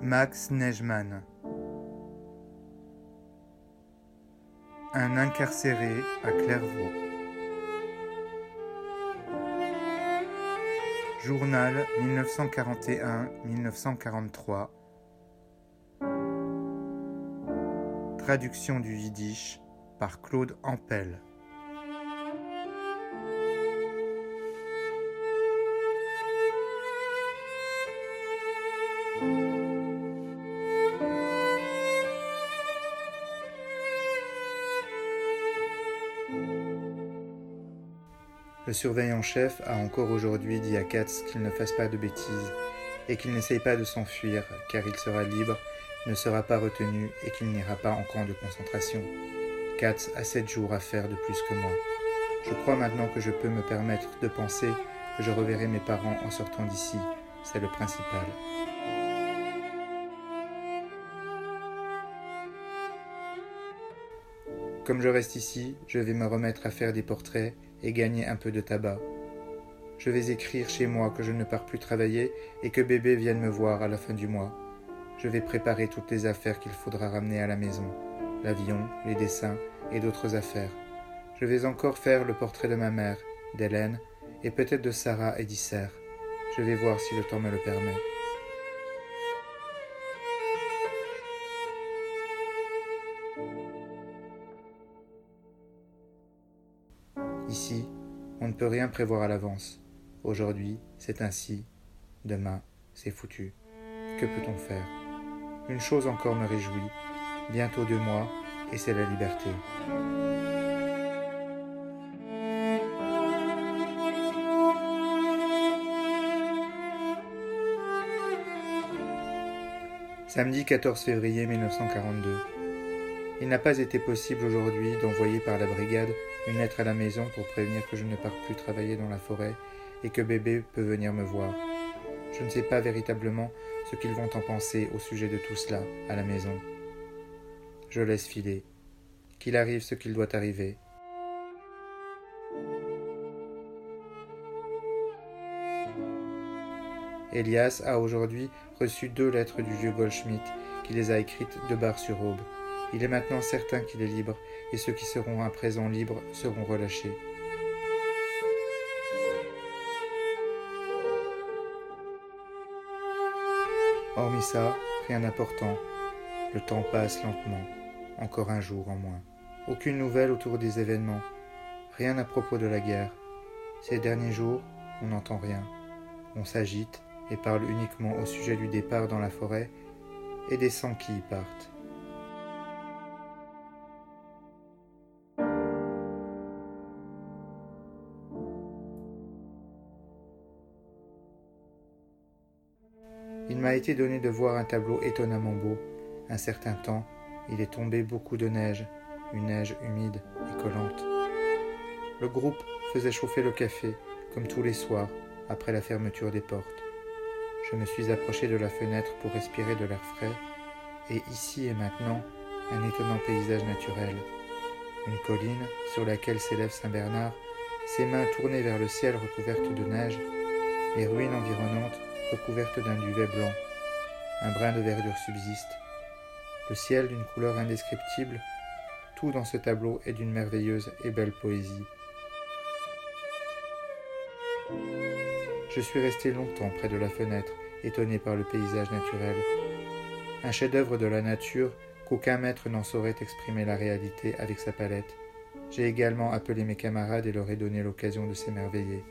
Max Neigemann. Un incarcéré à Clairvaux. Journal 1941-1943. Traduction du yiddish par Claude Ampel. Le surveillant-chef a encore aujourd'hui dit à Katz qu'il ne fasse pas de bêtises et qu'il n'essaye pas de s'enfuir, car il sera libre, ne sera pas retenu et qu'il n'ira pas en camp de concentration. Katz a sept jours à faire de plus que moi. Je crois maintenant que je peux me permettre de penser que je reverrai mes parents en sortant d'ici. C'est le principal. Comme je reste ici, je vais me remettre à faire des portraits et gagner un peu de tabac. Je vais écrire chez moi que je ne pars plus travailler et que bébé vienne me voir à la fin du mois. Je vais préparer toutes les affaires qu'il faudra ramener à la maison, l'avion, les dessins et d'autres affaires. Je vais encore faire le portrait de ma mère, d'Hélène et peut-être de Sarah et d'Isser. Je vais voir si le temps me le permet. Ici, on ne peut rien prévoir à l'avance. Aujourd'hui, c'est ainsi. Demain, c'est foutu. Que peut-on faire? Une chose encore me réjouit. Bientôt deux mois, et c'est la liberté. Samedi 14 février 1942. Il n'a pas été possible aujourd'hui d'envoyer par la brigade une lettre à la maison pour prévenir que je ne pars plus travailler dans la forêt et que bébé peut venir me voir. Je ne sais pas véritablement ce qu'ils vont en penser au sujet de tout cela à la maison. Je laisse filer. Qu'il arrive ce qu'il doit arriver. Elias a aujourd'hui reçu deux lettres du vieux Goldschmidt qui les a écrites de barre sur aube. Il est maintenant certain qu'il est libre, et ceux qui seront à présent libres seront relâchés. Hormis ça, rien d'important. Le temps passe lentement, encore un jour en moins. Aucune nouvelle autour des événements, rien à propos de la guerre. Ces derniers jours, on n'entend rien. On s'agite et parle uniquement au sujet du départ dans la forêt et des sangs qui y partent. Il m'a été donné de voir un tableau étonnamment beau. Un certain temps, il est tombé beaucoup de neige, une neige humide et collante. Le groupe faisait chauffer le café, comme tous les soirs, après la fermeture des portes. Je me suis approché de la fenêtre pour respirer de l'air frais, et ici et maintenant, un étonnant paysage naturel. Une colline sur laquelle s'élève Saint-Bernard, ses mains tournées vers le ciel recouvertes de neige, les ruines environnantes recouverte d'un duvet blanc. Un brin de verdure subsiste. Le ciel d'une couleur indescriptible. Tout dans ce tableau est d'une merveilleuse et belle poésie. Je suis resté longtemps près de la fenêtre, étonné par le paysage naturel. Un chef-d'œuvre de la nature qu'aucun maître n'en saurait exprimer la réalité avec sa palette. J'ai également appelé mes camarades et leur ai donné l'occasion de s'émerveiller.